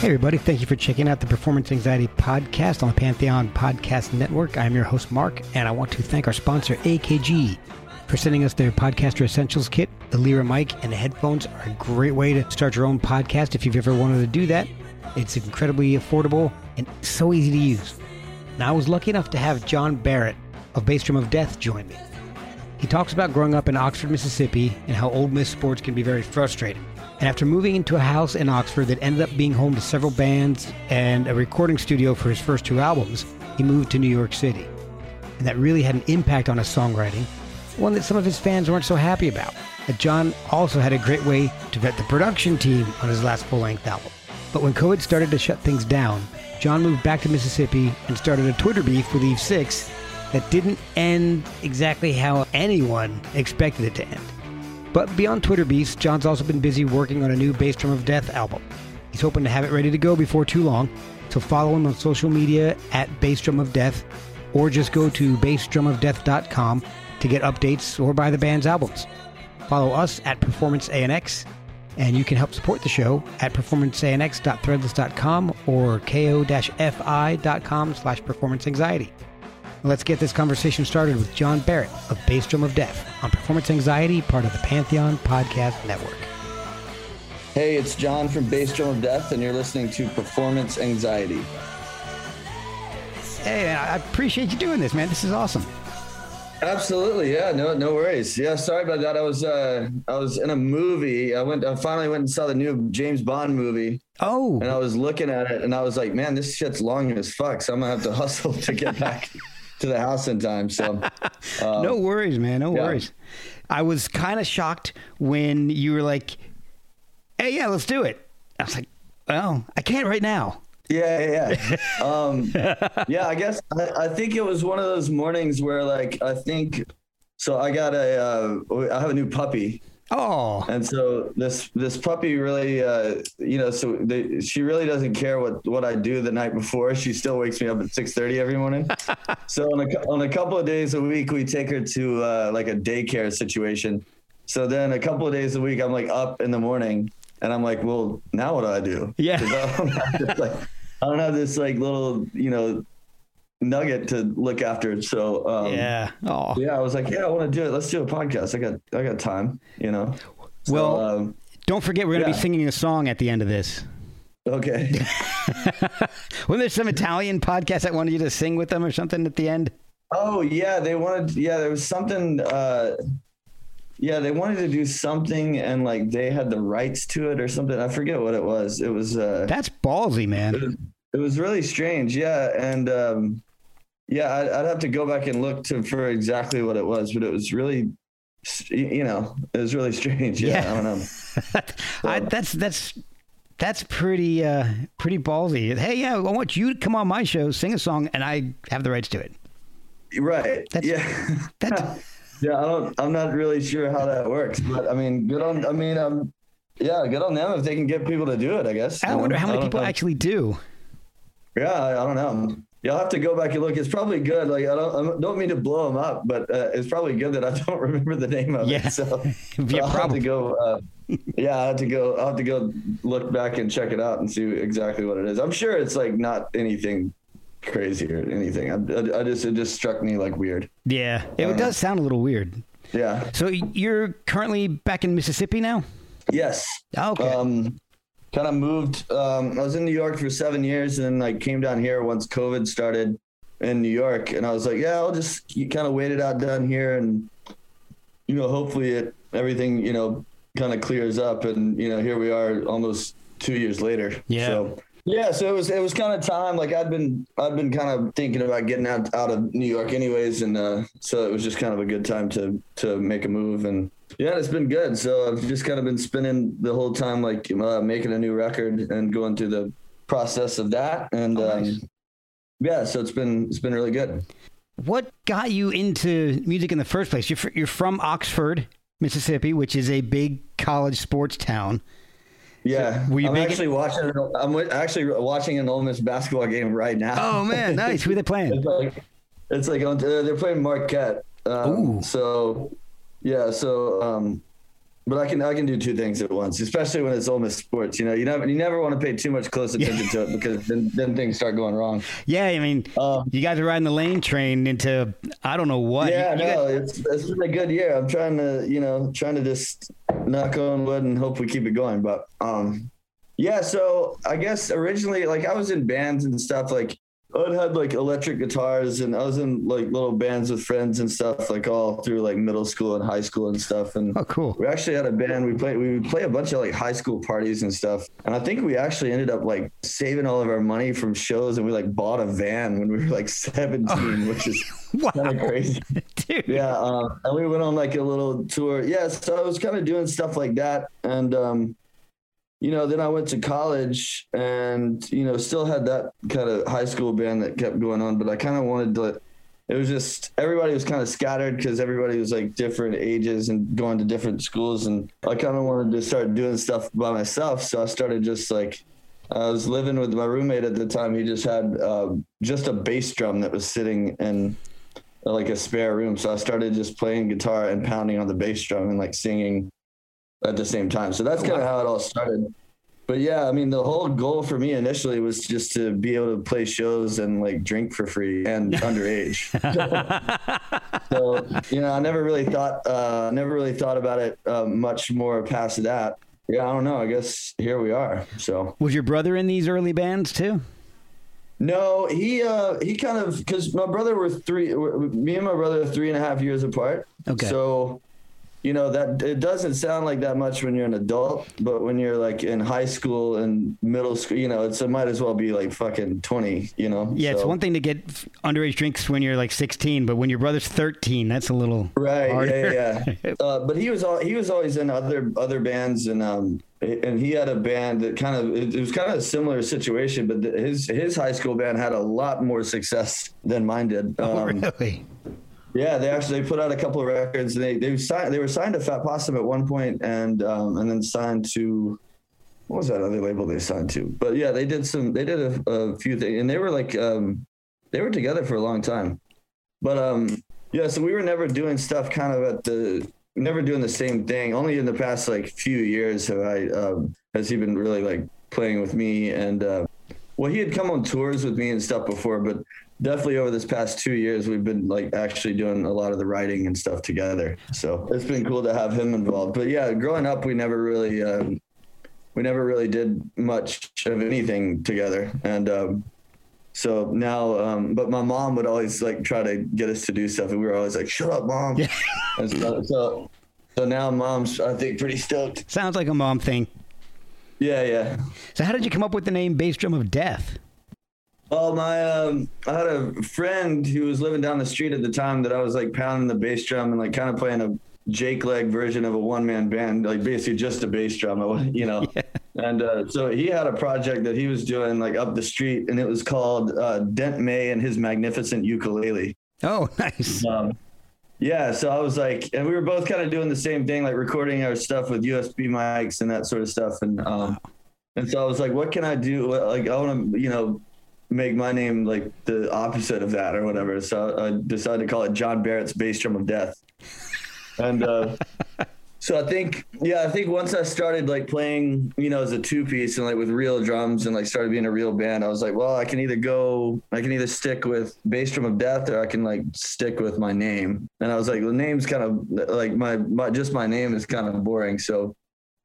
Hey, everybody. Thank you for checking out the Performance Anxiety Podcast on the Pantheon Podcast Network. I'm your host, Mark, and I want to thank our sponsor, AKG, for sending us their Podcaster Essentials Kit. The Lyra mic and the headphones are a great way to start your own podcast if you've ever wanted to do that. It's incredibly affordable and so easy to use. Now, I was lucky enough to have John Barrett of Bass Drum of Death join me. He talks about growing up in Oxford, Mississippi, and how Ole Miss sports can be very frustrating. And after moving into a house in Oxford that ended up being home to several bands and a recording studio for his first two albums, he moved to New York City. And that really had an impact on his songwriting, one that some of his fans weren't so happy about. But John also had a great way to vet the production team on his last full length album. But when COVID started to shut things down, John moved back to Mississippi and started a Twitter beef with Eve 6 that didn't end exactly how anyone expected it to end. But beyond Twitter beefs, John's also been busy working on a new Bass Drum of Death album. He's hoping to have it ready to go before too long, so follow him on social media at Bass Drum of Death, or just go to bassdrumofdeath.com to get updates or buy the band's albums. Follow us at Performance ANX, and you can help support the show at performanceanx.threadless.com or ko-fi.com slash performance anxiety. Let's get this conversation started with John Barrett of Bass Drum of Death on Performance Anxiety, part of the Pantheon Podcast Network. Hey, it's John from Bass Drum of Death, and you're listening to Performance Anxiety. Hey, I appreciate you doing this, man. This is awesome. Absolutely, yeah. No, no worries. Yeah, sorry about that. I was, uh, I was in a movie. I went, I finally went and saw the new James Bond movie. Oh, and I was looking at it, and I was like, man, this shit's long as fuck. So I'm gonna have to hustle to get back to the house in time. So, uh, no worries, man. No yeah. worries. I was kind of shocked when you were like, "Hey, yeah, let's do it." I was like, "Well, I can't right now." Yeah, yeah, yeah. um, yeah. I guess I, I, think it was one of those mornings where, like, I think so. I got a, uh, I have a new puppy, Oh, and so this this puppy really, uh, you know, so they, she really doesn't care what what I do the night before. She still wakes me up at six thirty every morning. so on a on a couple of days a week, we take her to uh, like a daycare situation. So then a couple of days a week, I'm like up in the morning, and I'm like, well, now what do I do? Yeah, I don't, this, like, I don't have this like little, you know, nugget to look after. So um, yeah, oh yeah, I was like, yeah, I want to do it. Let's do a podcast. I got I got time, you know. So, well, um, don't forget we're gonna yeah. be singing a song at the end of this. Okay. Wasn't there some Italian podcast that wanted you to sing with them or something at the end? Oh yeah, they wanted. Yeah, there was something. Uh, yeah, they wanted to do something, and like they had the rights to it or something. I forget what it was. It was. Uh, That's ballsy, man. It was, it was really strange. Yeah, and um, yeah, I'd, I'd, have to go back and look to for exactly what it was, but it was really, you know, it was really strange. Yeah, yeah. I don't know. so. I, that's that's that's pretty uh, pretty ballsy. Hey, yeah, I want you to come on my show, sing a song, and I have the rights to it. Right. That's, yeah. That's, yeah. I don't. I'm not really sure how that works, but I mean, good on. I mean, um, yeah, good on them if they can get people to do it. I guess. I wonder how many people know. actually do. Yeah, I, I don't know. You'll have to go back and look. It's probably good. Like I don't, I don't mean to blow them up, but uh, it's probably good that I don't remember the name of yeah. it. So, yeah, I'll have to go. Uh, yeah, I have to go. I'll have to go look back and check it out and see exactly what it is. I'm sure it's like not anything crazy or anything. I, I, I just it just struck me like weird. Yeah, it does know. sound a little weird. Yeah. So you're currently back in Mississippi now? Yes. Oh, okay. Um, kind of moved. Um, I was in New York for seven years, and then like came down here once COVID started in New York, and I was like, yeah, I'll just kind of wait it out down here, and you know, hopefully it everything you know kind of clears up, and you know, here we are almost two years later. Yeah. So Yeah, so it was it was kind of time. Like I'd been I'd been kind of thinking about getting out out of New York anyways, and uh, so it was just kind of a good time to to make a move. And yeah, it's been good. So I've just kind of been spinning the whole time, like uh, making a new record and going through the process of that. And Oh, um, nice. yeah, so it's been it's been really good. What got you into music in the first place? You're, fr- you're from Oxford, Mississippi, which is a big college sports town. Yeah, were you I'm actually watching. I'm actually watching an Ole Miss basketball game right now. Oh man, nice. Who are they playing? It's like, it's like on, uh, they're playing Marquette. Um. So, yeah. So, um, but I can I can do two things at once, especially when it's Ole Miss sports. You know, you never you never want to pay too much close attention to it because then, then things start going wrong. Yeah, I mean, Um, you guys are riding the lane train into I don't know what. yeah, You- you no, guys- it's it's been a good year. I'm trying to you know trying to just knock on wood and hope we keep it going. But um, yeah. So I guess originally, like I was in bands and stuff. Like I'd had like electric guitars, and I was in like little bands with friends and stuff. Like all through like middle school and high school and stuff. And oh, cool. we actually had a band. We played. We would play a bunch of like high school parties and stuff. And I think we actually ended up like saving all of our money from shows, and we like bought a van when we were like 17, which is Wow, kind of crazy. dude. Yeah, um, and we went on like a little tour. Yeah, so I was kind of doing stuff like that, and um, you know, then I went to college, and you know, still had that kind of high school band that kept going on. But I kind of wanted to. It was just everybody was kind of scattered because everybody was like different ages and going to different schools, and I kind of wanted to start doing stuff by myself. So I started just like. I was living with my roommate at the time. He just had uh, just a bass drum that was sitting in like a spare room. So I started just playing guitar and pounding on the bass drum and like singing at the same time. So that's kind of how it all started. But yeah, I mean, the whole goal for me initially was just to be able to play shows and like drink for free and underage. so you know, I never really thought, uh, never really thought about it uh, much more past that. Yeah, I don't know. I guess here we are. So. Was your brother in these early bands too? No, he uh he kind of because my brother were three, me and my brother are three and a half years apart. Okay. So, you know that it doesn't sound like that much when you're an adult, but when you're like in high school and middle school, you know, it's it might as well be like fucking twenty. You know. Yeah, it's one thing to get underage drinks when you're like 16, but when your brother's 13, that's a little Right. harder. Yeah. Yeah. uh, but he was all he was always in other other bands and um and he had a band that kind of it, was kind of a similar situation, but his his high school band had a lot more success than mine did. Oh, Um, really? Yeah, they actually they put out a couple of records. They they signed they were signed to Fat Possum at one point, and um, and then signed to what was that other label they signed to? But yeah, they did some they did a, a few things, and they were like um, they were together for a long time. But um, yeah, so we were never doing stuff kind of at the never doing the same thing. Only in the past like few years have I um, has he been really like playing with me and uh, well he had come on tours with me and stuff before, but definitely over this past two years we've been like actually doing a lot of the writing and stuff together. So it's been cool to have him involved. But yeah, growing up we never really um, we never really did much of anything together and. Um, so now, um, but my mom would always like try to get us to do stuff, and we were always like, "Shut up, mom!" Yeah. And so, so, so now mom's, I think, pretty stoked. Sounds like a mom thing. Yeah, yeah. So how did you come up with the name Bass Drum of Death? Well, my um, I had a friend who was living down the street at the time that I was like pounding the bass drum and like kind of playing a Jake Leg version of a one man band, like basically just a bass drum, you know. And uh, so he had a project that he was doing like up the street, and it was called uh, Dent May and his Magnificent Ukulele. Oh, nice. Um, yeah, so I was like, and we were both kind of doing the same thing, like recording our stuff with USB mics and that sort of stuff. And um, and so I was like, what can I do? Like, I want to, you know, make my name like the opposite of that or whatever. So I decided to call it John Barrett's Bass Drum of Death. And uh, so I think, yeah, I think once I started like playing, you know, as a two piece and like with real drums and like started being a real band, I was like, well, I can either go, I can either stick with Bass Drum of Death or I can like stick with my name. And I was like, the name's kind of like my, my just my name is kind of boring. So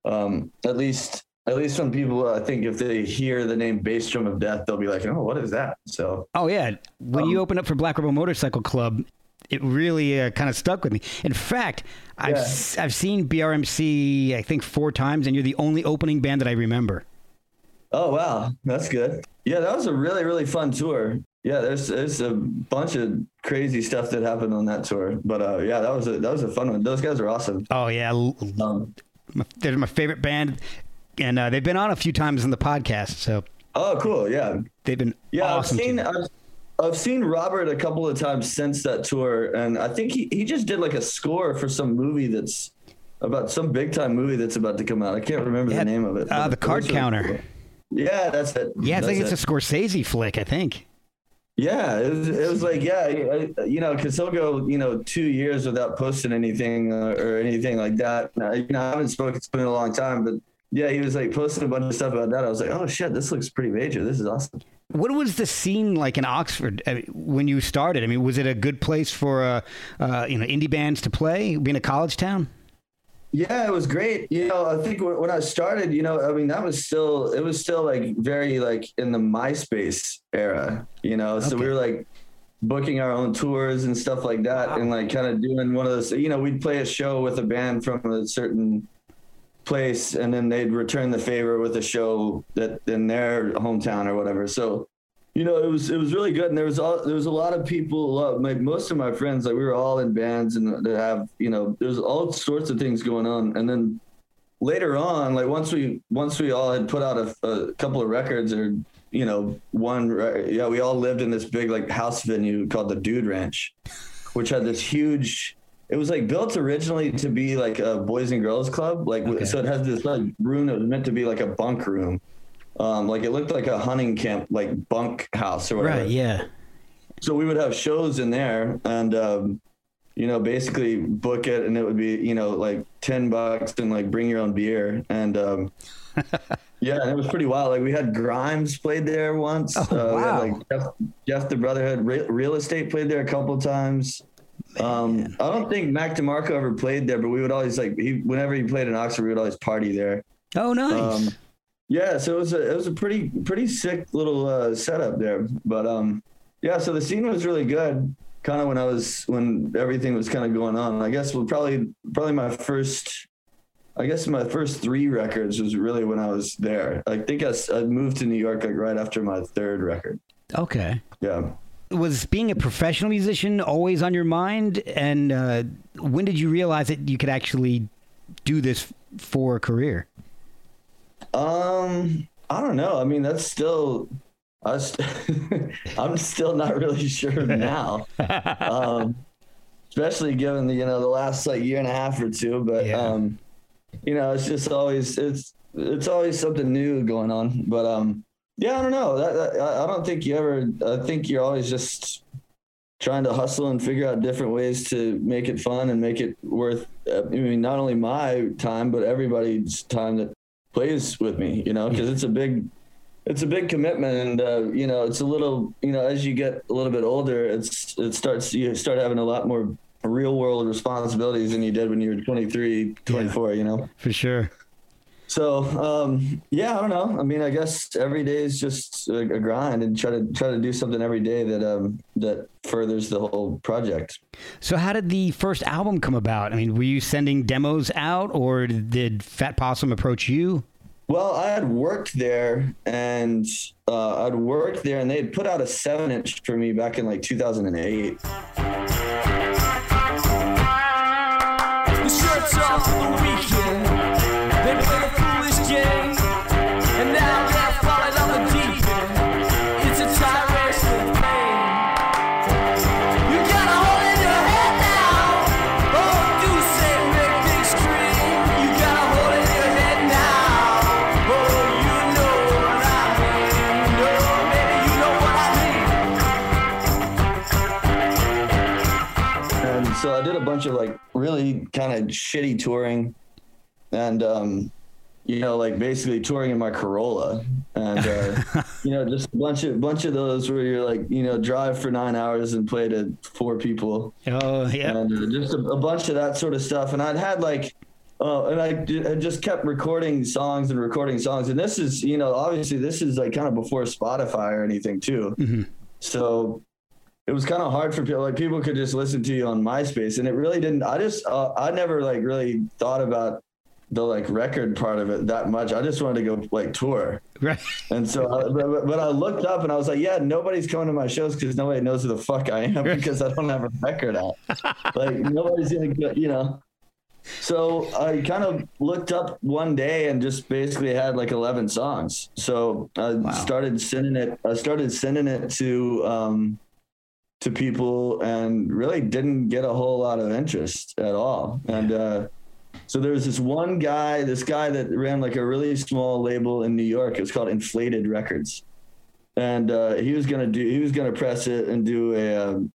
um, at least, at least when people, I think if they hear the name Bass Drum of Death, they'll be like, oh, what is that? So Oh yeah, when you opened up for Black Rebel Motorcycle Club, it really uh, kind of stuck with me. In fact, I've Yeah. I've seen BRMC I think four times, and you're the only opening band that I remember. Oh wow, that's good. Yeah, that was a really really fun tour. Yeah, there's there's a bunch of crazy stuff that happened on that tour. But uh, yeah, that was a that was a fun one. Those guys are awesome. Oh yeah, um, they're my favorite band, and uh, they've been on a few times in the podcast. So oh, cool. Yeah, they've been yeah. Awesome I've seen I've, I've seen Robert a couple of times since that tour, and I think he he just did like a score for some movie that's about some big time movie that's about to come out. I can't remember yeah, the name of it. Uh, the Card Counter. Cool. Yeah, that's it. Yeah, I that's think it's it. a Scorsese flick. I think. Yeah, it was, it was like yeah, you know, because he'll go you know two years without posting anything uh, or anything like that. You know, I haven't spoken to him in a long time, but yeah, he was like posting a bunch of stuff about that. I was like, oh shit, this looks pretty major. This is awesome. What was the scene like in Oxford uh, when you started? I mean, was it a good place for uh, uh, you know indie bands to play, being a college town? Yeah, it was great. You know, I think when I started, you know, I mean, that was still, it was still like very like in the MySpace era, you know, so we were like booking our own tours and stuff like that. Wow. And like kind of doing one of those, you know, we'd play a show with a band from a certain place and then they'd return the favor with a show that in their hometown or whatever. So you know, it was it was really good, and there was all there was a lot of people. Lot, like most of my friends, like we were all in bands, and they have you know, there's all sorts of things going on. And then later on, like once we once we all had put out a, a couple of records, or you know, one yeah, we all lived in this big like house venue called the Dude Ranch, which had this huge. It was like built originally to be like a boys and girls club, like okay. so it has this like room that was meant to be like a bunk room um, like it looked like a hunting camp, like bunk house or whatever. Right. Yeah. So we would have shows in there, and um, you know, basically book it, and it would be you know like ten bucks, and like bring your own beer, and um, yeah, and it was pretty wild. Like we had Grimes played there once. Oh, uh, wow. Had, like Jeff, Jeff, the Brotherhood, Re- Real Estate played there a couple times. Um, I don't think Mac DeMarco ever played there, but we would always like he whenever he played in Oxford, we would always party there. Oh, nice. Um, yeah, so it was a it was a pretty pretty sick little uh, setup there. But um, yeah, so the scene was really good. Kind of when I was when everything was kind of going on. I guess well, probably probably my first. I guess my first three records was really when I was there. I think I, I moved to New York like right after my third record. Okay. Yeah. Was being a professional musician always on your mind? And uh, when did you realize that you could actually do this for a career? Um, I don't know. I mean, that's still. I st- I'm still not really sure now, um, especially given the you know the last like year and a half or two. But yeah. um, you know, it's just always it's it's always something new going on. But um, yeah, I don't know. That, I don't think you ever. I think you're always just trying to hustle and figure out different ways to make it fun and make it worth. I mean, not only my time, but everybody's time that plays with me, you know, because it's a big, it's a big commitment, and uh, you know, it's a little, you know, as you get a little bit older, it's it starts you start having a lot more real world responsibilities than you did when you were 23, 24, yeah, you know. For sure. So um, yeah, I don't know. I mean, I guess every day is just a, a, grind, and try to try to do something every day that um, that furthers the whole project. So, how did the first album come about? I mean, were you sending demos out, or did Fat Possum approach you? Well, I had worked there, and uh, I'd worked there, and they had put out a seven inch for me back in like 2008. Bunch of like really kind of shitty touring. And um you know like basically touring in my corolla. And uh you know just a bunch of bunch of those where you're like you know drive for nine hours and play to four people. Oh yeah. And uh, just a, a, bunch of that sort of stuff. And i'd had like uh, and I, I just kept recording songs and recording songs. And this is you know obviously this is like kind of before spotify or anything too. Mm-hmm. so it was kind of hard for people. Like people could just listen to you on MySpace, and it really didn't. I just uh, I never like really thought about the like record part of it that much. I just wanted to go like tour. Right. And so, I, but, but I looked up and I was like, yeah, nobody's coming to my shows because nobody knows who the fuck I am because I don't have a record out. like nobody's gonna, get, you know. So I kind of looked up one day and just basically had like 11 songs. So I wow. started sending it. I started sending it to um, to people and really didn't get a whole lot of interest at all. And uh, so there was this one guy, this guy that ran like a really small label in New York. It was called Inflated Records, and uh, he was gonna do he was gonna press it and do a. Um,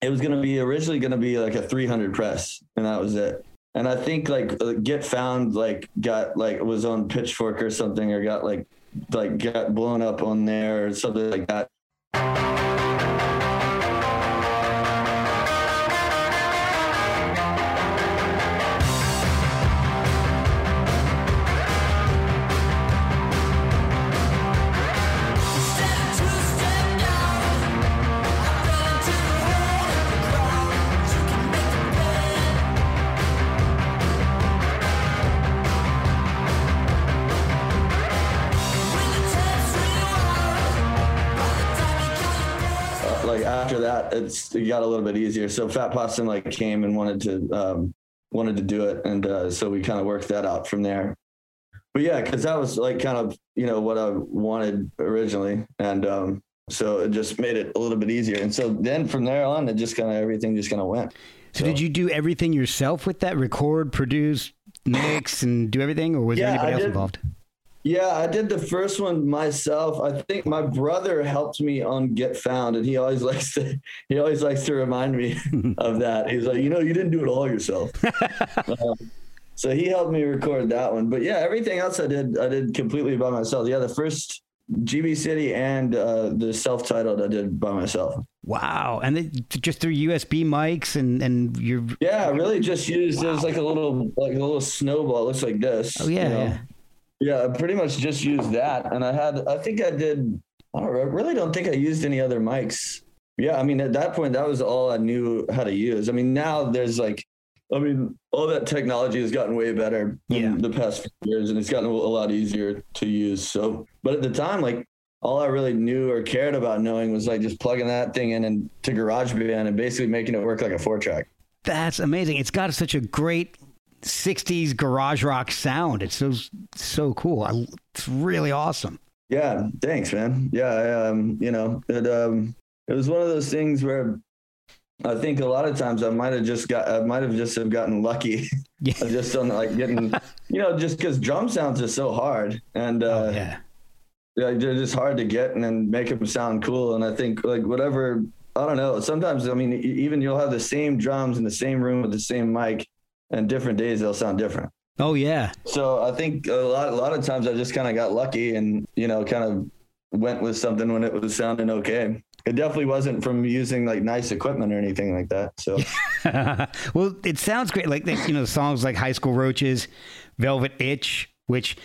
it was gonna be originally gonna be like a 300 press, and that was it and I think like uh, Get Found like got like was on Pitchfork or something or got like like got blown up on there or something like that. It's it got a little bit easier. So Fat Possum like came and wanted to um, wanted to do it, and uh, so we kind of worked that out from there. But yeah, because that was like kind of you know what I wanted originally, and um, so it just made it a little bit easier. And so then from there on, it just kind of everything just kind of went. So, so, did you do everything yourself with that? Record, produce, mix, and do everything, or was yeah, there anybody else involved? Yeah, I did the first one myself. I think my brother helped me on Get Found, and he always likes to he always likes to remind me of that. He's like, you know, you didn't do it all yourself. um, so he helped me record that one. But yeah, everything else I did I did completely by myself. Yeah, the first GB City and uh, the self-titled I did by myself. Wow, and they, just through USB mics and and you're yeah, really just used wow. it was like a little like a little snowball. It looks like this. Oh yeah, you know? yeah. Yeah, I pretty much just used that, and I had I think I did. I, don't, I really don't think I used any other mics. Yeah, I mean at that point that was all I knew how to use. I mean now there's like, I mean all that technology has gotten way better yeah. in the past few years, and it's gotten a lot easier to use. So, but at the time, like all I really knew or cared about knowing was like just plugging that thing in and to GarageBand and basically making it work like a four track. That's amazing. It's got such a great 60s garage rock sound. It's so so cool. I, it's really awesome. Yeah, thanks, man. Yeah, um, you know, it um, it was one of those things where I think a lot of times I might have just got I might have just have gotten lucky. Yeah. just on like getting, you know, just because drum sounds are so hard and uh, oh, yeah. Yeah, they're just hard to get and then make them sound cool. And I think like whatever I don't know. Sometimes I mean, even you'll have the same drums in the same room with the same mic, and different days they'll sound different. Oh yeah. So I think a lot a lot of times I just kind of got lucky and you know kind of went with something when it was sounding okay. It definitely wasn't from using like nice equipment or anything like that. So well, it sounds great. Like you know songs like High School Roaches, Velvet Itch, which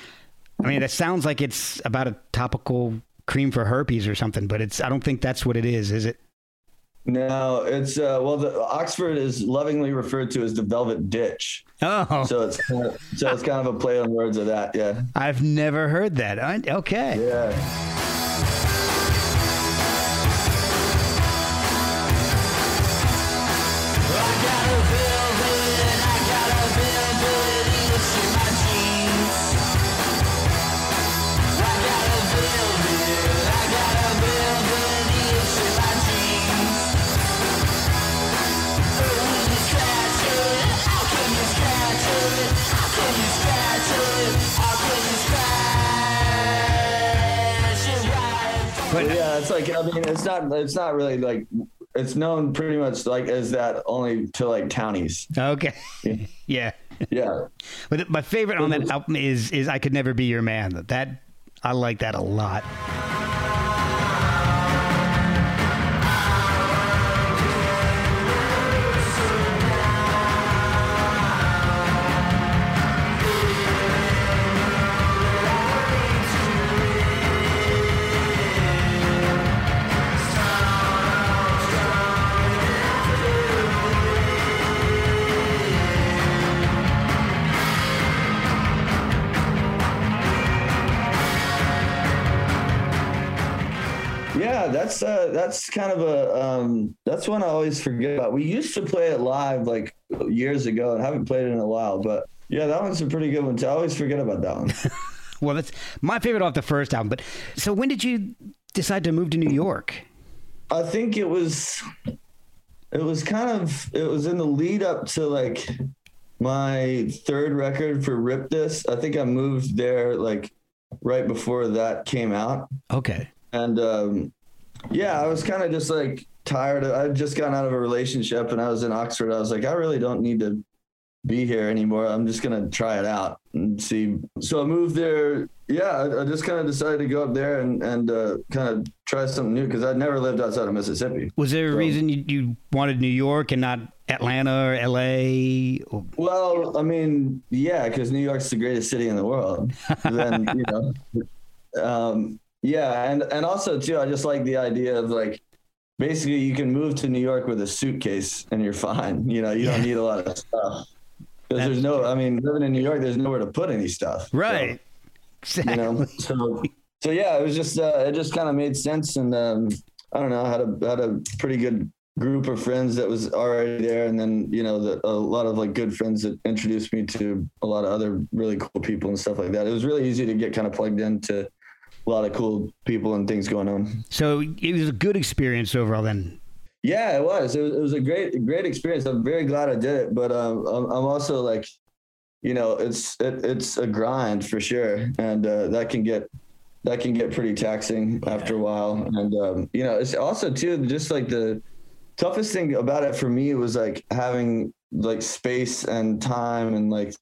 I mean that sounds like it's about a topical cream for herpes or something, but it's I don't think that's what it is, is it? No, it's uh, well, the Oxford is lovingly referred to as the Velvet Ditch. Oh, so it's kind of, so it's kind of a play on words of that. Yeah, I've never heard that. Okay. Yeah. But yeah, it's like I mean, it's not it's not really like it's known pretty much like as that only to like townies. Okay. Yeah. yeah. But my favorite on that album is is I could never be your man. That I like that a lot. That's kind of a um, that's one I always forget about. We used to play it live like years ago, and haven't played it in a while. But yeah, that one's a pretty good one too. I always forget about that one. well, that's my favorite off the first album. But so when did you decide to move to New York? I think it was it was kind of it was in the lead up to like my third record for Rip This. I think I moved there like right before that came out. Okay. And um, yeah, I was kind of just like tired. Of, I'd just gotten out of a relationship and I was in Oxford. I was like, I really don't need to be here anymore. I'm just gonna try it out and see. So I moved there. Yeah, I, I just kind of decided to go up there and and uh, kind of try something new because I'd never lived outside of Mississippi. Was there a so, reason you, you wanted New York and not Atlanta or L.A.? Well, I mean, yeah, because New York's the greatest city in the world. then you know, um, yeah, and and also too, I just like the idea of like basically you can move to New York with a suitcase and you're fine. You know, you yeah. don't need a lot of stuff. Because there's no, I mean, living in New York, there's nowhere to put any stuff. Right. So, exactly. You know, so, so yeah, it was just, uh, it just kind of made sense. And, um, I don't know, I had a, had a pretty good group of friends that was already there. And then, you know, the, a lot of like good friends that introduced me to a lot of other really cool people and stuff like that. It was really easy to get kind of plugged into a lot of cool people and things going on. So it was a good experience overall then yeah, it was. It was, it was a great, great experience. I'm very glad I did it, but um, I'm, I'm also like, you know, it's it, it's a grind for sure, and uh, that can get that can get pretty taxing after a while. And um, you know, it's also too just like the toughest thing about it for me was like having like space and time and like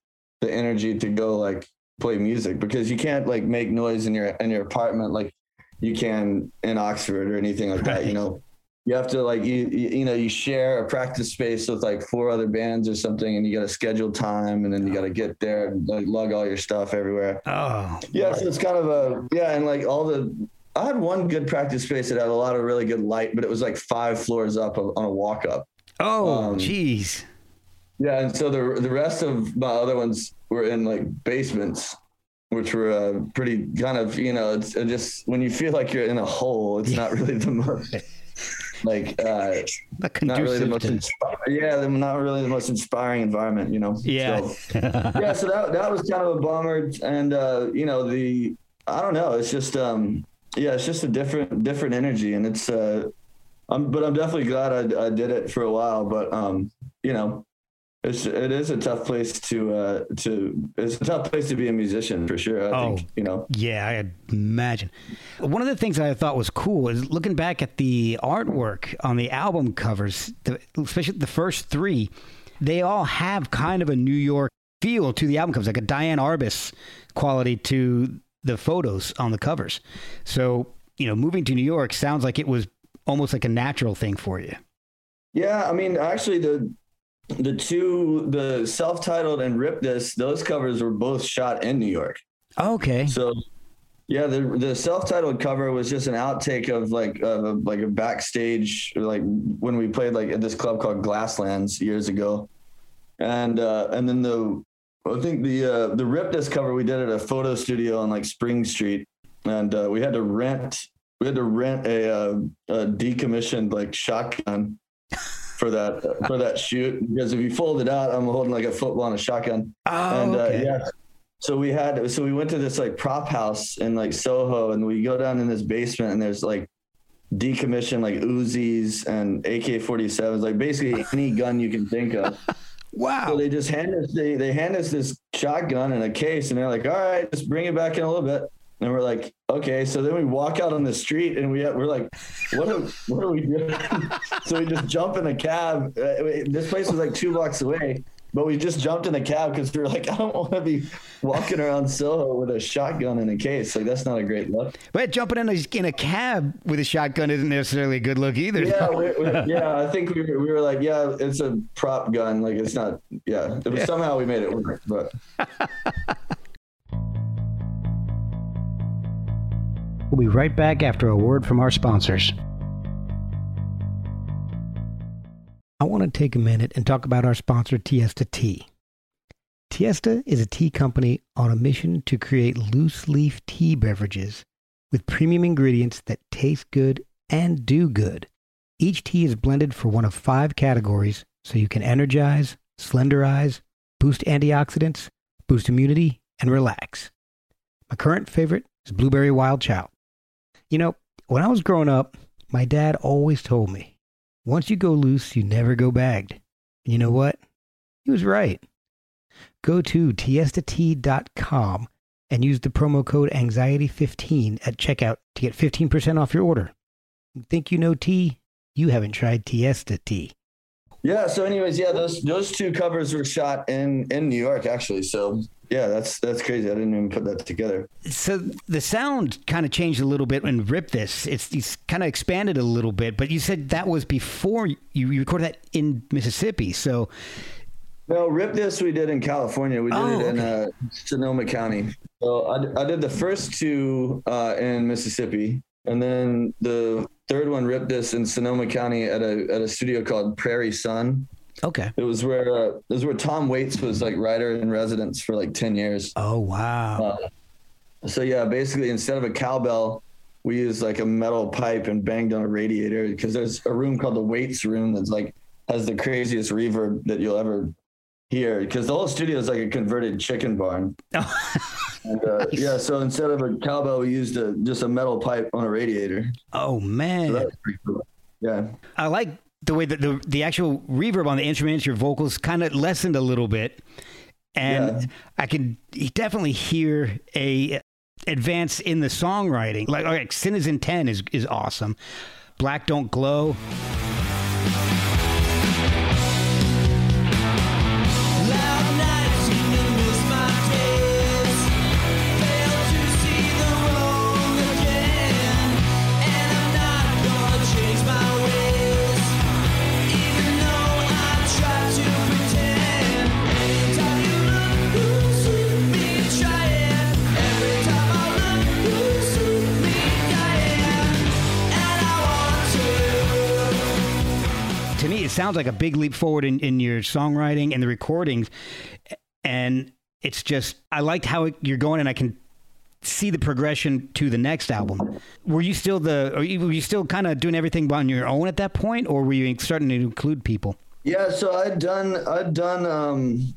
the energy to go like play music because you can't like make noise in your in your apartment like you can in Oxford or anything like that. You know, you have to like you, you, you know you share a practice space with like four other bands or something and you got to schedule time and then you got to get there and like lug all your stuff everywhere. Oh yeah so it's kind of a yeah and like all the i had one good practice space that had a lot of really good light but it was like five floors up on a walk up oh um, jeez. um, yeah and so the the rest of my other ones were in like basements which were uh, pretty kind of you know it's just when you feel like you're in a hole it's not really the most like uh, not, not really the most inspi- yeah not really the most inspiring environment you know yeah. So, yeah so that, that was kind of a bummer and uh, you know the i don't know it's just um yeah it's just a different different energy and it's uh i'm but i'm definitely glad i, I did it for a while but um you know it's it is a tough place to uh to it's a tough place to be a musician for sure. I oh, think, you know. Yeah, I imagine. One of the things I thought was cool is looking back at the artwork on the album covers, the, especially the first three, they all have kind of a New York feel to the album covers, like a Diane Arbus quality to the photos on the covers. So, you know, moving to New York sounds like it was almost like a natural thing for you. Yeah, I mean, actually, the the two, the self-titled and Rip This, those covers were both shot in New York. Okay. So, yeah, the the self-titled cover was just an outtake of like of a, like a backstage, like when we played like at this club called Glasslands years ago, and uh, and then the I think the uh, the Rip This cover we did at a photo studio on like Spring Street, and uh, we had to rent we had to rent a, uh, a decommissioned like shotgun for that for that shoot because if you fold it out, I'm holding like a football and a shotgun. Oh, and uh, yeah. So we had so we went to this like prop house in like Soho and we go down in this basement and there's like decommissioned like Uzis and AK-47s, like basically any gun you can think of. Wow. So they just hand us they they hand us this shotgun in a case and they're like, all right, just bring it back in a little bit. And we're like, okay. So then we walk out on the street and we we're like, what are, what are we doing? so we just jump in a cab. Uh, this place was like two blocks away, but we just jumped in a cab because we were like, I don't want to be walking around Soho with a shotgun in a case. Like that's not a great look. But jumping in a, in a cab with a shotgun isn't necessarily a good look either. Yeah, we, we, yeah. I think we were, we were like, yeah, it's a prop gun. Like it's not. Yeah, yeah. somehow we made it work, but. We'll be right back after a word from our sponsors. I want to take a minute and talk about our sponsor, Tiesta Tea. Tiesta is a tea company on a mission to create loose leaf tea beverages with premium ingredients that taste good and do good. Each tea is blended for one of five categories so you can energize, slenderize, boost antioxidants, boost immunity, and relax. My current favorite is Blueberry Wild Chow. You know, when I was growing up, my dad always told me, once you go loose, you never go bagged. And you know what? He was right. Go to tiestatea.com and use the promo code anxiety15 at checkout to get 15% off your order. Think you know tea? You haven't tried Tiesta tea. Yeah. So, anyways, yeah, those those two covers were shot in in New York, actually. So, yeah, that's that's crazy. I didn't even put that together. So the sound kind of changed a little bit when Rip This. It's, it's kind of expanded a little bit, but you said that was before you, you recorded that in Mississippi. So no, Rip This we did in California. We did Oh, it in okay. uh, Sonoma County. So I, I did the first two uh, in Mississippi, and then the third one, Rip This, in Sonoma County at a at a studio called Prairie Sun. okay. It was where uh, it was where Tom Waits was like writer in residence for like ten years. Oh wow. So yeah, basically instead of a cowbell, we used like a metal pipe and banged on a radiator because there's a room called the Waits room that's like has the craziest reverb that you'll ever hear because the whole studio is like a converted chicken barn. And, uh, Yeah, so instead of a cowbell, we used a just a metal pipe on a radiator. oh man. pretty cool. Yeah. I like the way that the the actual reverb on the instruments, your vocals kind of lessened a little bit, and Yeah. I can definitely hear a advance in the songwriting. Like, like Sin is in Ten is is awesome. Black Don't Glow. Sounds like a big leap forward in, in your songwriting and the recordings. And it's just, I liked how it, you're going, and I can see the progression to the next album. Were you still the, or were you still kind of doing everything on your own at that point, or were you starting to include people? Yeah, so I'd done I'd done um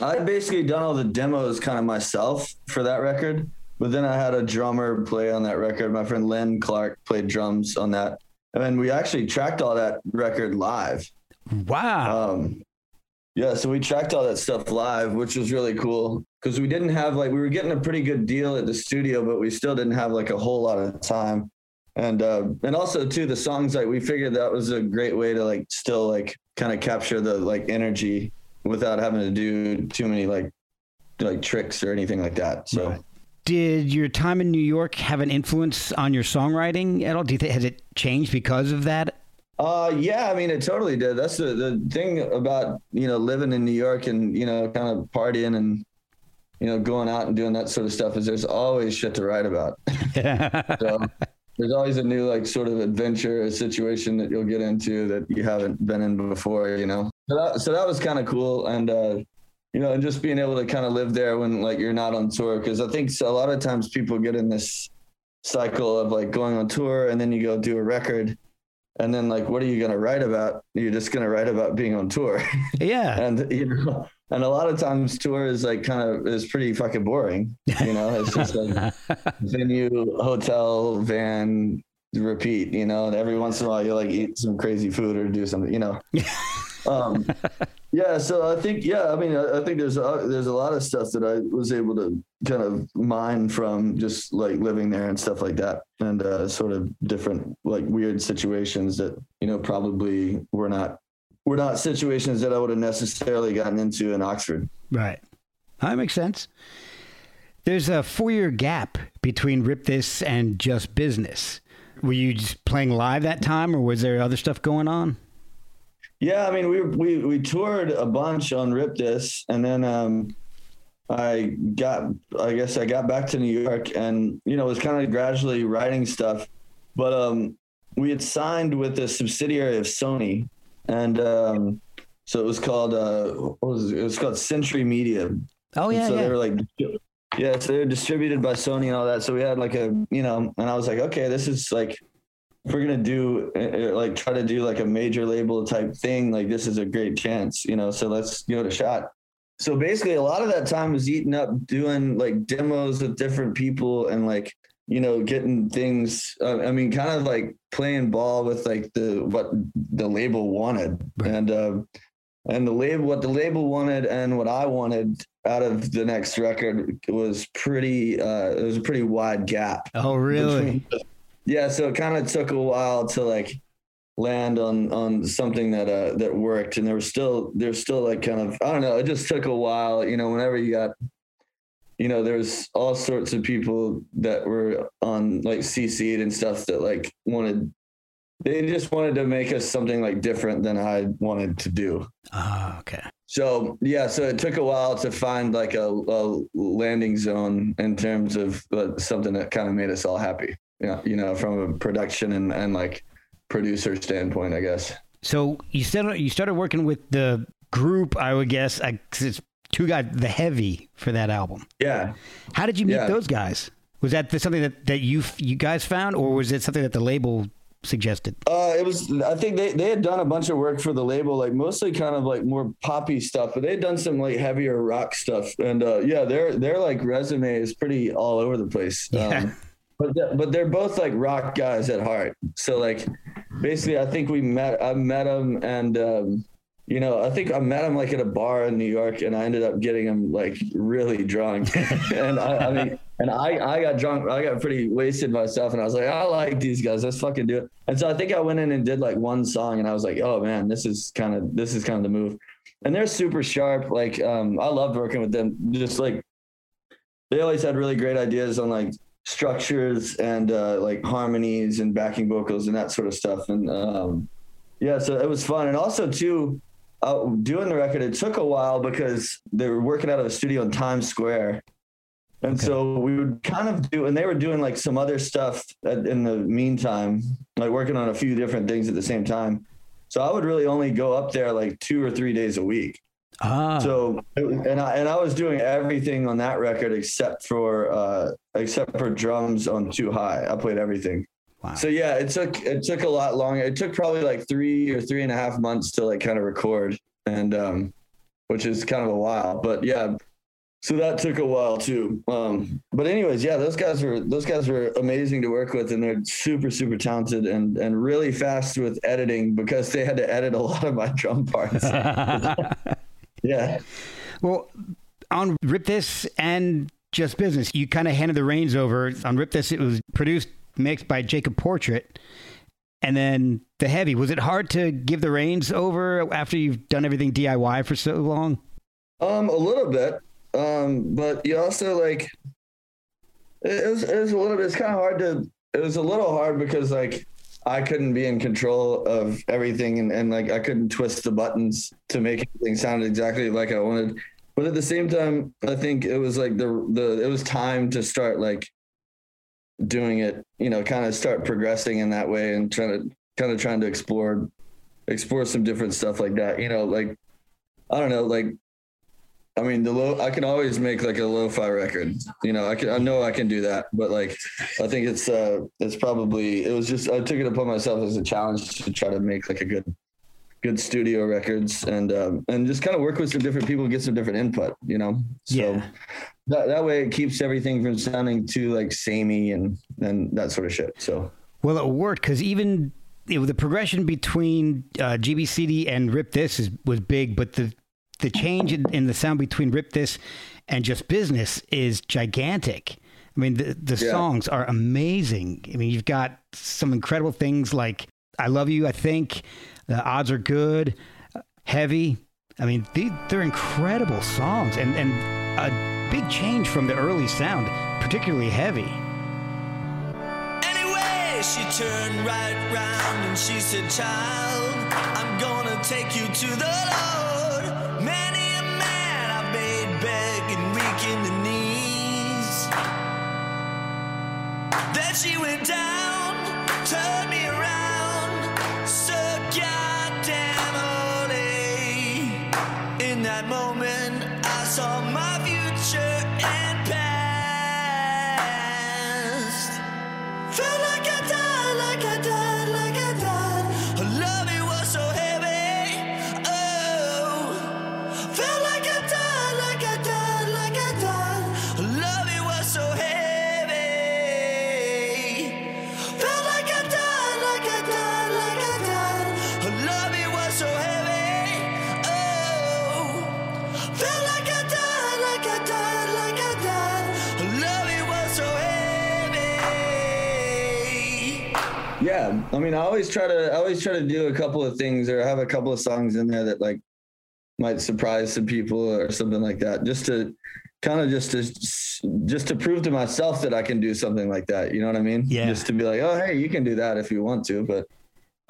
I'd basically done all the demos kind of myself for that record. But then I had a drummer play on that record. My friend Len Clark played drums on that. And then we actually tracked all that record live. Wow. Um yeah, so we tracked all that stuff live, which was really cool because we didn't have like we were getting a pretty good deal at the studio, but we still didn't have like a whole lot of time. And uh, and also too the songs like we figured that was a great way to like still like kind of capture the like energy without having to do too many like like tricks or anything like that. So Right. Did your time in New York have an influence on your songwriting at all? Do you think has it changed because of that? Uh, yeah, I mean, it totally did. That's the, the thing about, you know, living in New York and, you know, kind of partying and, you know, going out and doing that sort of stuff is there's always shit to write about. so there's always a new, like, sort of adventure or situation that you'll get into that you haven't been in before, you know? So that, so that was kind of cool. And, uh, you know, and just being able to kind of live there when, like, you're not on tour. Cause I think a lot of times people get in this cycle of, like, going on tour and then you go do a record and then like what are you going to write about? You're just going to write about being on tour. Yeah. and you know and a lot of times tour is like kind of is pretty fucking boring you know? It's just like venue hotel van repeat you know? And every once in a while you like eat some crazy food or do something you know um yeah so i think yeah i mean i, I think there's a, there's a lot of stuff that i was able to kind of mine from just like living there and stuff like that and uh, sort of different like weird situations that you know probably were not were not situations that i would have necessarily gotten into in oxford Right. That makes sense. There's a four year gap between Rip This and Just Business. Were you just playing live that time or was there other stuff going on? Yeah, I mean, we we we toured a bunch on Rip This, and then um, I got, I guess, I got back to New York, and you know, was kind of gradually writing stuff, but um, we had signed with a subsidiary of Sony, and um, so it was called uh, what was it? it was called Century Media. Oh, And yeah. so yeah. they were like Yeah, so they're distributed by Sony and all that. So we had like a, you know, and I was like, okay, this is like, if we're gonna do uh, uh, like try to do like a major label type thing, like this is a great chance, you know. So let's give it a shot. So basically, a lot of that time was eaten up doing like demos with different people and like you know getting things. Uh, I mean, kind of like playing ball with like the what the label wanted Right. and. Um, and the label what the label wanted and what i wanted out of the next record was pretty uh it was a pretty wide gap Oh, really? Yeah so it kind of took a while to like land on on something that uh that worked and there was still there's still like kind of i don't know it just took a while you know whenever you got you know there's all sorts of people that were on like cc'd and stuff that like wanted they just wanted to make us something like different than i wanted to do Oh, okay. so yeah, so it took a while to find like a, a landing zone in terms of uh, something that kind of made us all happy. Yeah, you know, from a production and, and like producer standpoint, I guess. So you started you started working with the group, I would guess. I, it's two guys, the Heavy, for that album. Yeah. How did you meet Yeah. those guys? Was that something that, that you you guys found, or was it something that the label suggested? Uh, it was. I think they, they had done a bunch of work for the label, like mostly kind of like more poppy stuff, but they had done some like heavier rock stuff. And uh, yeah, their their like resume is pretty all over the place. Yeah. But th- but they're both like rock guys at heart. So like, basically, I think we met. I met them, and um, you know, I think I met him like at a bar in New York, and I ended up getting him like really drunk. and I, I mean, and I I got drunk. I got pretty wasted myself, and I was like, I like these guys. Let's fucking do it. And so I think I went in and did like one song, and I was like, oh man, this is kind of this is kind of the move. And they're super sharp. Like um, I loved working with them. Just like they always had really great ideas on like structures and uh, like harmonies and backing vocals and that sort of stuff. And um, yeah, so it was fun. And also too, uh, doing the record, it took a while because they were working out of a studio in Times Square. And Okay. so we would kind of do, and they were doing like some other stuff at, in the meantime, like working on a few different things at the same time. So I would really only go up there like two or three days a week. Ah, So and I and I was doing everything on that record except for uh except for drums on Too High. I played everything. wow. So yeah, it took it took a lot longer. It took probably like three or three and a half months to like kind of record, and um, which is kind of a while. But yeah, so that took a while too. Um, but anyways, yeah, those guys were those guys were amazing to work with, and they're super super talented and and really fast with editing because they had to edit a lot of my drum parts. yeah. well, on Rip This and Just Business, you kind of handed the reins over. On Rip This, it was produced, mixed by Jacob Portrait. And then the Heavy. Was it hard to give the reins over after you've done everything DIY for so long? Um, a little bit. Um, but you also like it, was it was a little bit it's kind of hard to it was a little hard because like I couldn't be in control of everything and, and like I couldn't twist the buttons to make everything sound exactly like I wanted. But at the same time, I think it was like the the it was time to start like doing it, you know, kind of start progressing in that way and trying to kind of trying to explore explore some different stuff like that. You know, like I don't know, like I mean, the low. I can always make like a lo-fi record. You know, I can. I know I can do that, but like, I think it's uh, it's probably. It was just I took it upon myself as a challenge to try to make like a good, good studio records and um, and just kind of work with some different people, get some different input. You know, so Yeah. that that way it keeps everything from sounding too like samey and and that sort of shit. So Well, it worked because even know, the progression between uh, GB City and Rip This is, was big, but the the change in, in the sound between Rip This and Just Business is gigantic. I mean, the, the Yeah. songs are amazing. I mean, you've got some incredible things like "I Love You," I think, "The Odds Are Good," "Heavy." I mean, they, they're incredible songs, and and a big change from the early sound, particularly "Heavy." Anyway, she turned right round and she said, Child, I'm gonna take you to the Lord. Then she went down, turned me Yeah, I mean, I always try to, I always try to do a couple of things or have a couple of songs in there that like might surprise some people or something like that, just to kind of just to just to prove to myself that I can do something like that. You know what I mean? Yeah. Just to be like, oh, hey, you can do that if you want to, but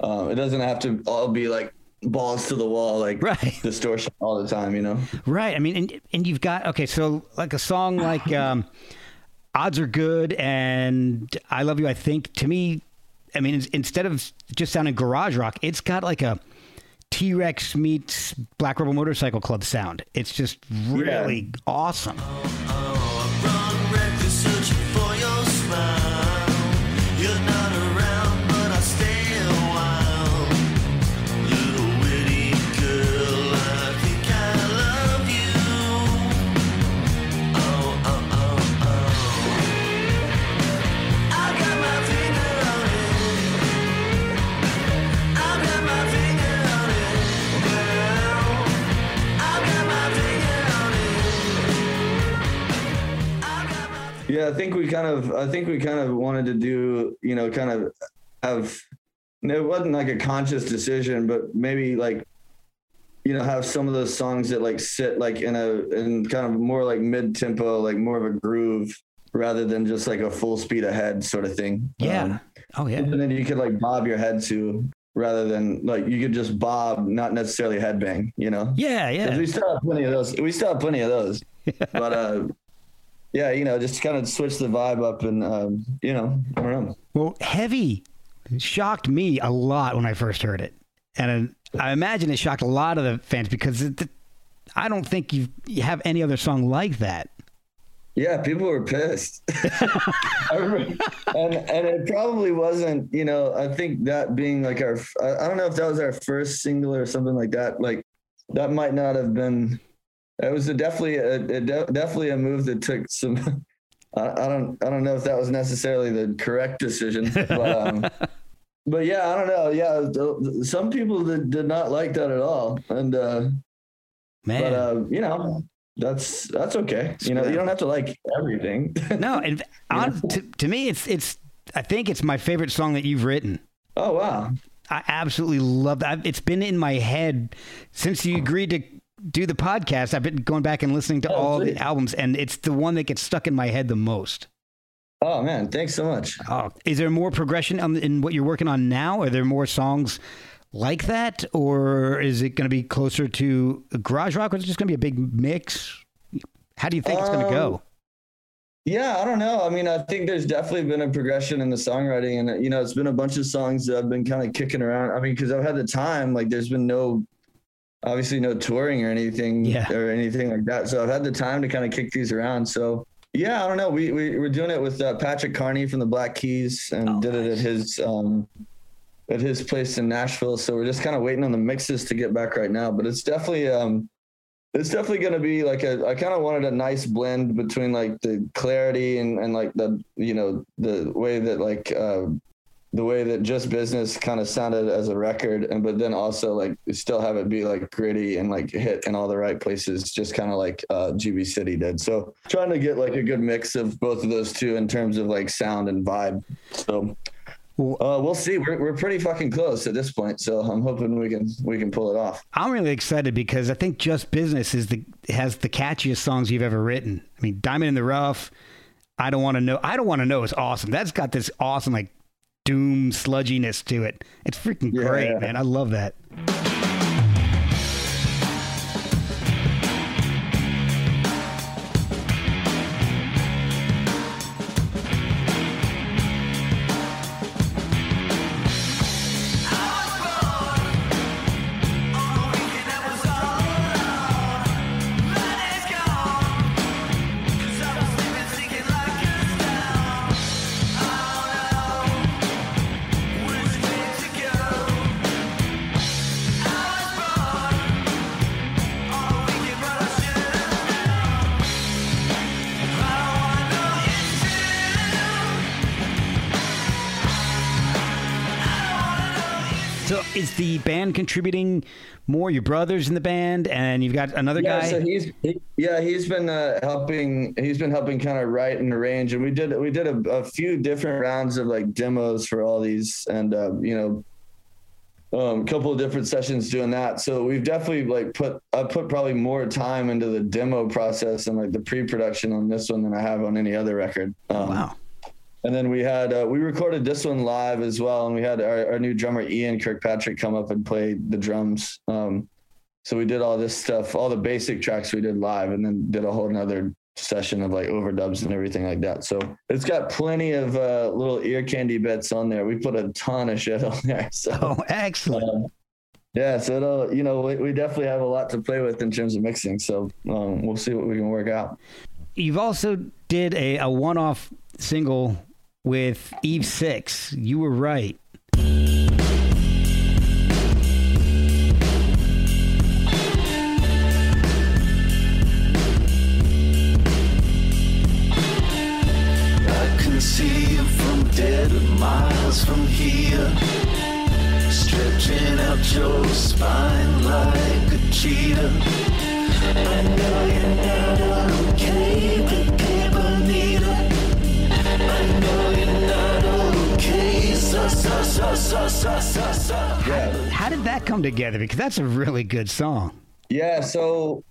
um, it doesn't have to all be like balls to the wall, like Right. distortion all the time. You know? Right. I mean, and, and you've got, okay, so like a song like um, Odds Are Good and I Love You, I think, to me, I mean, instead of just sounding garage rock, it's got like a T Rex meets Black Rebel Motorcycle Club sound. It's just really awesome. Yeah, I think we kind of, I think we kind of wanted to do, you know, kind of have. It wasn't like a conscious decision, but maybe like you know have some of those songs that like sit like in a in kind of more like mid tempo like more of a groove rather than just like a full speed ahead sort of thing Yeah. Um, oh, yeah. and then you could like bob your head to rather than like you could just bob not necessarily headbang you know Yeah, yeah. we still have plenty of those we still have plenty of those but uh yeah you know just kind of switch the vibe up and um you know i don't know Well, Heavy shocked me a lot when I first heard it. And I imagine it shocked a lot of the fans because it, I don't think you you have any other song like that. Yeah, people were pissed. Remember, and and it probably wasn't. You know, I think that being like our, I don't know if that was our first single or something like that. Like that might not have been. It was a definitely a, a de- definitely a move that took some. I, I don't I don't know if that was necessarily the correct decision, but um, but yeah, I don't know. Yeah, some people did, did not like that at all, and uh, Man. but uh, you know that's that's okay. You know, you don't have to like everything. no, and on, to, to me, it's it's. I think it's my favorite song that you've written. oh wow. I absolutely love that. It's been in my head since you agreed to do the podcast. I've been going back and listening to Oh, all sweet. the albums, and it's the one that gets stuck in my head the most. Oh man, thanks so much. Oh, is there more progression on, in what you're working on now? Are there more songs like that, or is it going to be closer to garage rock, or is it just going to be a big mix? How do you think it's going to Um, go? Yeah, I don't know. I mean, I think there's definitely been a progression in the songwriting, and you know, it's been a bunch of songs that I've been kind of kicking around. I mean, because I've had the time. Like, there's been no, obviously, no touring or anything Yeah. or anything like that. So I've had the time to kind of kick these around. So yeah, I don't know. We we we're doing it with uh, Patrick Carney from the Black Keys, and Oh, did it at his um at his place in Nashville. So we're just kind of waiting on the mixes to get back right now. But it's definitely um it's definitely going to be like a i kind of wanted a nice blend between like the clarity and and like the you know the way that like uh the way that just business kind of sounded as a record and but then also like still have it be like gritty and like hit in all the right places just kind of like uh gb city did so trying to get like a good mix of both of those two in terms of like sound and vibe so uh, we'll see. We're, we're pretty fucking close at this point, so I'm hoping we can we can pull it off. I'm really excited because I think Just Business is the has the catchiest songs you've ever written. I mean, Diamond in the Rough, I don't want to know. I don't want to know is awesome. That's got this awesome like doom sludginess to it. It's freaking Yeah, great, man. I love that. Is the band contributing more? Your brothers in the band, and you've got another Yeah, guy. so he's he, yeah he's been uh, helping he's been helping kind of write and arrange, and we did we did a, a few different rounds of like demos for all these, and uh, you know, um, a couple of different sessions doing that. So we've definitely like put I put probably more time into the demo process and like the pre-production on this one than I have on any other record. Um, wow. And then we had uh, we recorded this one live as well, and we had our, our new drummer Ian Kirkpatrick come up and play the drums. Um, so we did all this stuff, all the basic tracks we did live, and then did a whole nother session of like overdubs and everything like that. So it's got plenty of uh, little ear candy bits on there. We put a ton of shit on there. So Oh, excellent. um, yeah, so it'll, you know we, we definitely have a lot to play with in terms of mixing. So um, we'll see what we can work out. You've also did a, a one-off single with Eve Six. You were right. I can see you from dead miles from here. Stretching out your spine like a cheetah. I know you're not okay, Yeah. How did that come together? Because that's a really good song. Yeah, so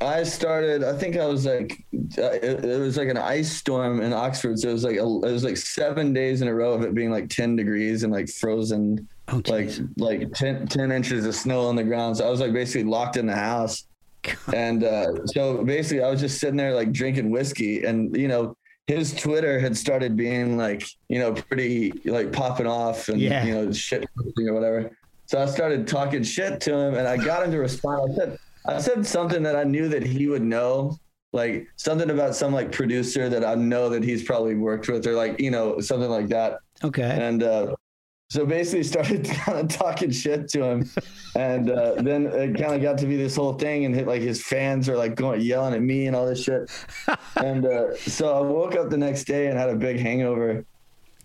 I started. I think I was like, uh, it, it was like an ice storm in Oxford. So it was like a, it was like seven days in a row of it being like ten degrees and like frozen, Oh, like like 10, 10 inches of snow on the ground. So I was like basically locked in the house, and uh, so basically I was just sitting there like drinking whiskey, and you know. His Twitter had started being like, you know, pretty like popping off and Yeah. you know shit or whatever. So I started talking shit to him, and I got him to respond. I said, I said something that I knew that he would know, like something about some like producer that I know that he's probably worked with, or like you know something like that. Okay. And uh, so basically started kind of talking shit to him, and uh, then it kind of got to be this whole thing, and hit, like his fans are like going yelling at me and all this shit. and uh, so I woke up the next day and had a big hangover.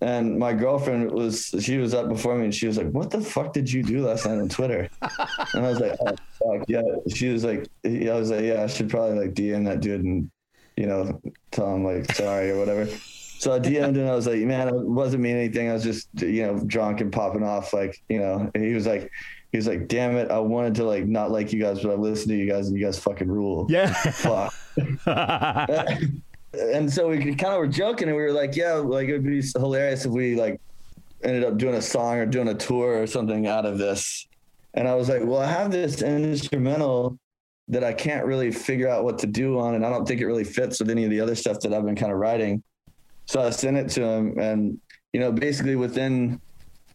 And my girlfriend was, she was up before me and she was like, What the fuck did you do last night on Twitter? And I was like, Oh, fuck. Yeah. She was like, I was like, Yeah, I should probably like DM that dude and, you know, tell him like, sorry or whatever. So I DM'd him and I was like, Man, it wasn't mean anything. I was just, you know, drunk and popping off. Like, you know, and he was like, he was like, damn it. I wanted to like not like you guys, but I listened to you guys and you guys fucking rule. yeah. Fuck and so we kind of were joking and we were like yeah like it would be hilarious if we like ended up doing a song or doing a tour or something out of this and i was like well i have this instrumental that i can't really figure out what to do on and i don't think it really fits with any of the other stuff that i've been kind of writing so i sent it to him and you know basically within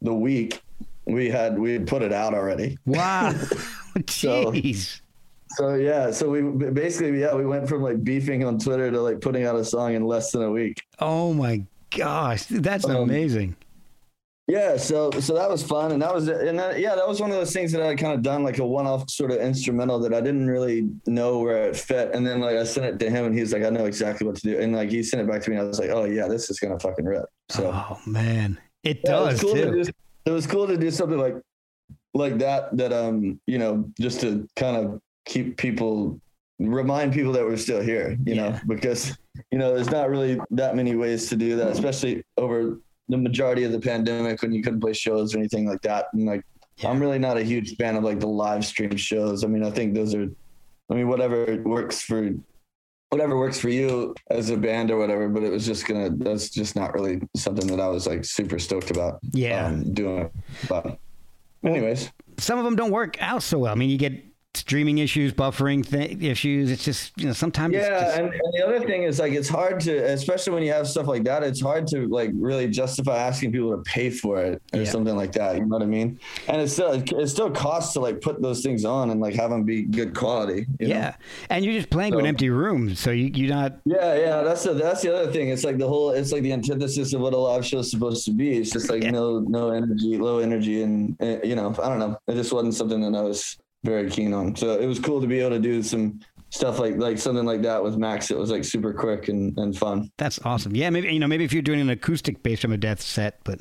the week we had we had put it out already wow. So- Jeez. so yeah so we basically yeah we went from like beefing on twitter to like putting out a song in less than a week Oh my gosh, that's Um, amazing. Yeah, so so that was fun, and that was and that, yeah, that was one of those things that I kind of done like a one-off sort of instrumental that I didn't really know where it fit, and then like I sent it to him, and he's like, I know exactly what to do, and like he sent it back to me, and I was like, oh yeah, this is gonna fucking rip. So oh man, it yeah, it does was cool too. to do, it was cool to do something like like that that um you know just to kind of keep people remind people that we're still here you Yeah. know because you know there's not really that many ways to do that especially over the majority of the pandemic when you couldn't play shows or anything like that and like Yeah. i'm really not a huge fan of like the live stream shows i mean i think those are i mean whatever works for whatever works for you as a band or whatever but it was just gonna that's just not really something that i was like super stoked about Yeah. um, doing but anyways Some of them don't work out so well. I mean, you get streaming issues, buffering th- issues. It's just you know sometimes. it's yeah just- and, and the other thing is like it's hard to especially when you have stuff like that it's hard to like really justify asking people to pay for it or Yeah. something like that you know what i mean and it's still it still costs to like put those things on and like have them be good quality you know? yeah, and you're just playing to an empty room, so you you're not. Yeah, yeah, that's the that's the other thing. It's like the whole it's like the antithesis of what a live show is supposed to be. It's just like Yeah. no no energy, low energy, and uh, you know I don't know. It just wasn't something that I was very keen on. So it was cool to be able to do some stuff like like something like that with Max. It was like super quick and and fun. That's awesome. Yeah, maybe you know maybe if you're doing an acoustic bass drum a death set, but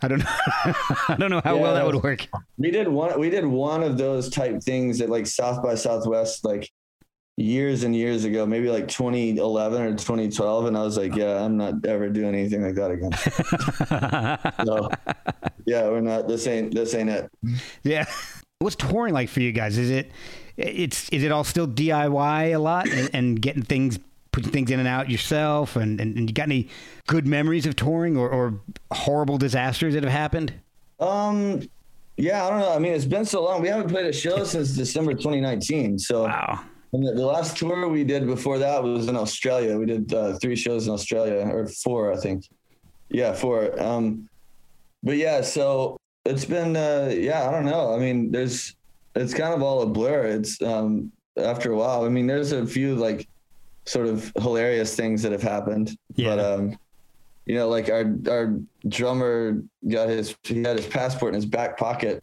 I don't know. I don't know how well that would work. We did one. We did one of those type things at like South by Southwest, like years and years ago, maybe like 2011 or 2012, and I was like, yeah, I'm not ever doing anything like that again. so, yeah, we're not. This ain't. This ain't it. Yeah. What's touring like for you guys? Is it it's is it all still DIY a lot and, and getting things putting things in and out yourself and, and, and you got any good memories of touring or, or horrible disasters that have happened? Um, yeah, I don't know. I mean, it's been so long. We haven't played a show since December 2019. So Wow. And the, the last tour we did before that was in Australia. We did uh, three shows in Australia, or four, I think. Yeah, four. Um, but yeah, so it's been, uh, yeah, I don't know. I mean, there's, it's kind of all a blur. It's um, after a while. I mean, there's a few like sort of hilarious things that have happened. Yeah. But um, you know, like our our drummer got his he had his passport in his back pocket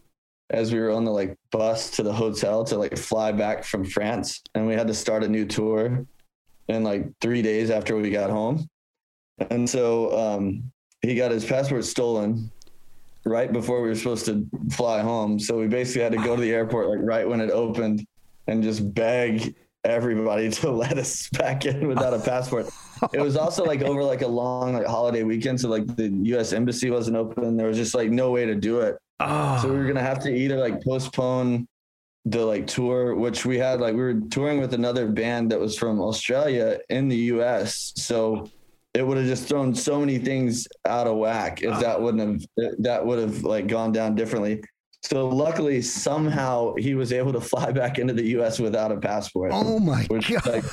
as we were on the like bus to the hotel to like fly back from France and we had to start a new tour in like three days after we got home. And so um, he got his passport stolen right before we were supposed to fly home. So we basically had to go to the airport like right when it opened and just beg everybody to let us back in without a passport. It was also like over like a long like holiday weekend. So like the US embassy wasn't open. There was just like no way to do it. Oh, So we were gonna have to either like postpone the like tour, which we had like we were touring with another band that was from Australia in the US. So it would have just thrown so many things out of whack if that wouldn't have that would have like gone down differently. So luckily somehow he was able to fly back into the US without a passport. oh my which god! like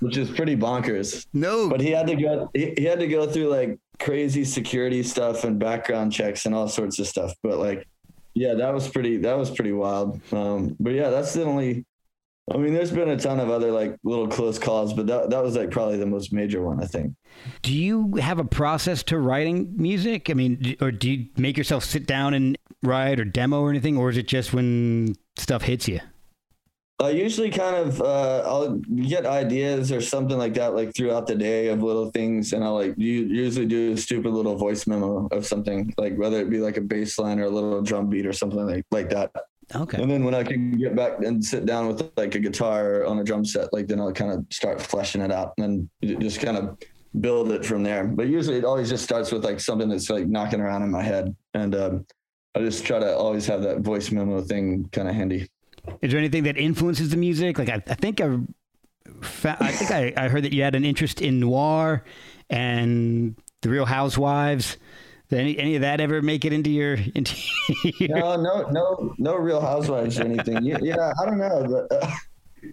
which is pretty bonkers no, but he had to go he, he had to go through like crazy security stuff and background checks and all sorts of stuff but like yeah that was pretty that was pretty wild um but yeah that's the only i mean there's been a ton of other like little close calls but that, that was like probably the most major one i think do you have a process to writing music? I mean, or do you make yourself sit down and write or demo or anything, or is it just when stuff hits you? I usually kind of uh, I'll get ideas or something like that like throughout the day of little things, and I'll like u- usually do a stupid little voice memo of something like whether it be like a bass line or a little drum beat or something like like that. Okay. And then when I can get back and sit down with like a guitar on a drum set, like then I'll kind of start fleshing it out and then just kind of build it from there. But usually it always just starts with like something that's like knocking around in my head, and um, I just try to always have that voice memo thing kind of handy. Is there anything that influences the music? Like I, I think I, I think I, I heard that you had an interest in noir and the Real Housewives. Did any any of that ever make it into your into your, no, no, no, no real housewives or anything. Yeah, yeah I don't know, but uh,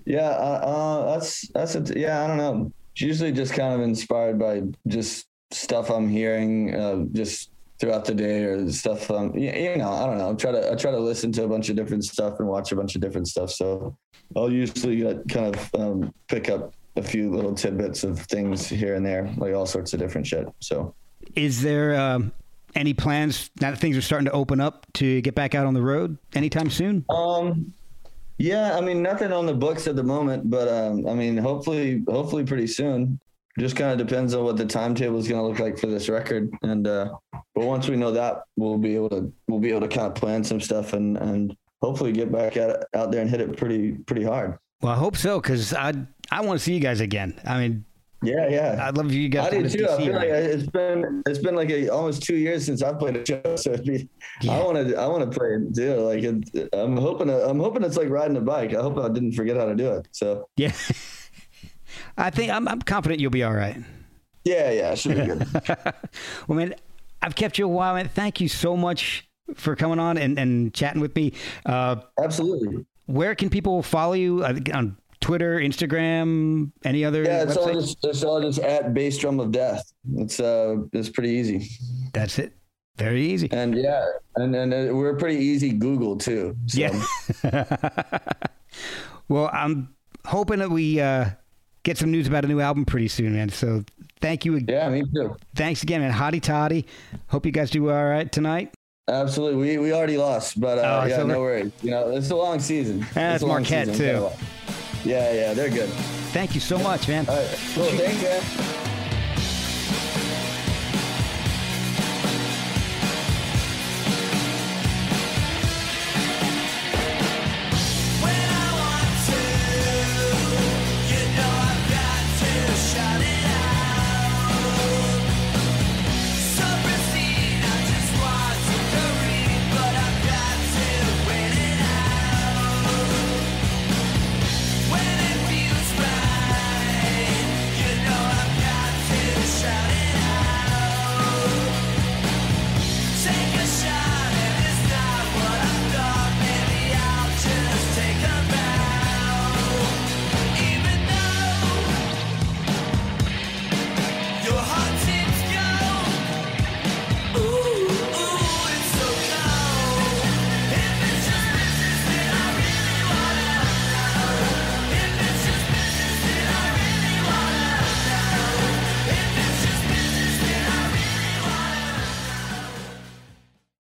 yeah, uh, uh, that's that's a, yeah, I don't know. It's usually just kind of inspired by just stuff I'm hearing, uh, just throughout the day or stuff. Um, you, you know, I don't know. I try to I try to listen to a bunch of different stuff and watch a bunch of different stuff. So I'll usually uh, kind of um, pick up a few little tidbits of things here and there, like all sorts of different shit. So. Is there um, any plans now that things are starting to open up to get back out on the road anytime soon? Um, yeah, I mean, nothing on the books at the moment, but um, I mean, hopefully, hopefully, pretty soon. Just kind of depends on what the timetable is going to look like for this record, and uh, but once we know that, we'll be able to we'll be able to kind of plan some stuff and and hopefully get back at, out there and hit it pretty pretty hard. Well, I hope so because I I want to see you guys again. I mean, Yeah, yeah. I'd love for you guys I to do to too. I DC, feel like it's been it's been like a, almost two years since I've played a show, so it'd be, I want to I want to play it too. Like it, I'm hoping I'm hoping it's like riding a bike. I hope I didn't forget how to do it. So Yeah. I think I'm, I'm confident you'll be all right. yeah, yeah, should be good. Well, man, I've kept you a while, man. Thank you so much for coming on and, and chatting with me. Uh, Absolutely. where can people follow you on Twitter, Instagram, any other Yeah, it's all just it's all just at bass drum of death. It's uh it's pretty easy. That's it. Very easy. And yeah, and and uh, we're pretty easy Google too. So. Yeah. well, I'm hoping that we uh, get some news about a new album pretty soon, man. So thank you. ag- Yeah, me too. Thanks again, man. Hotty Toddy. Hope you guys do all right tonight. Absolutely. We we already lost, but uh, Oh, yeah, over? no worries. You know, it's a long season. Yeah, It's it's long Marquette, season. too. Yeah, yeah, they're good. Thank you so much, man. All right. Cool. Thanks, man.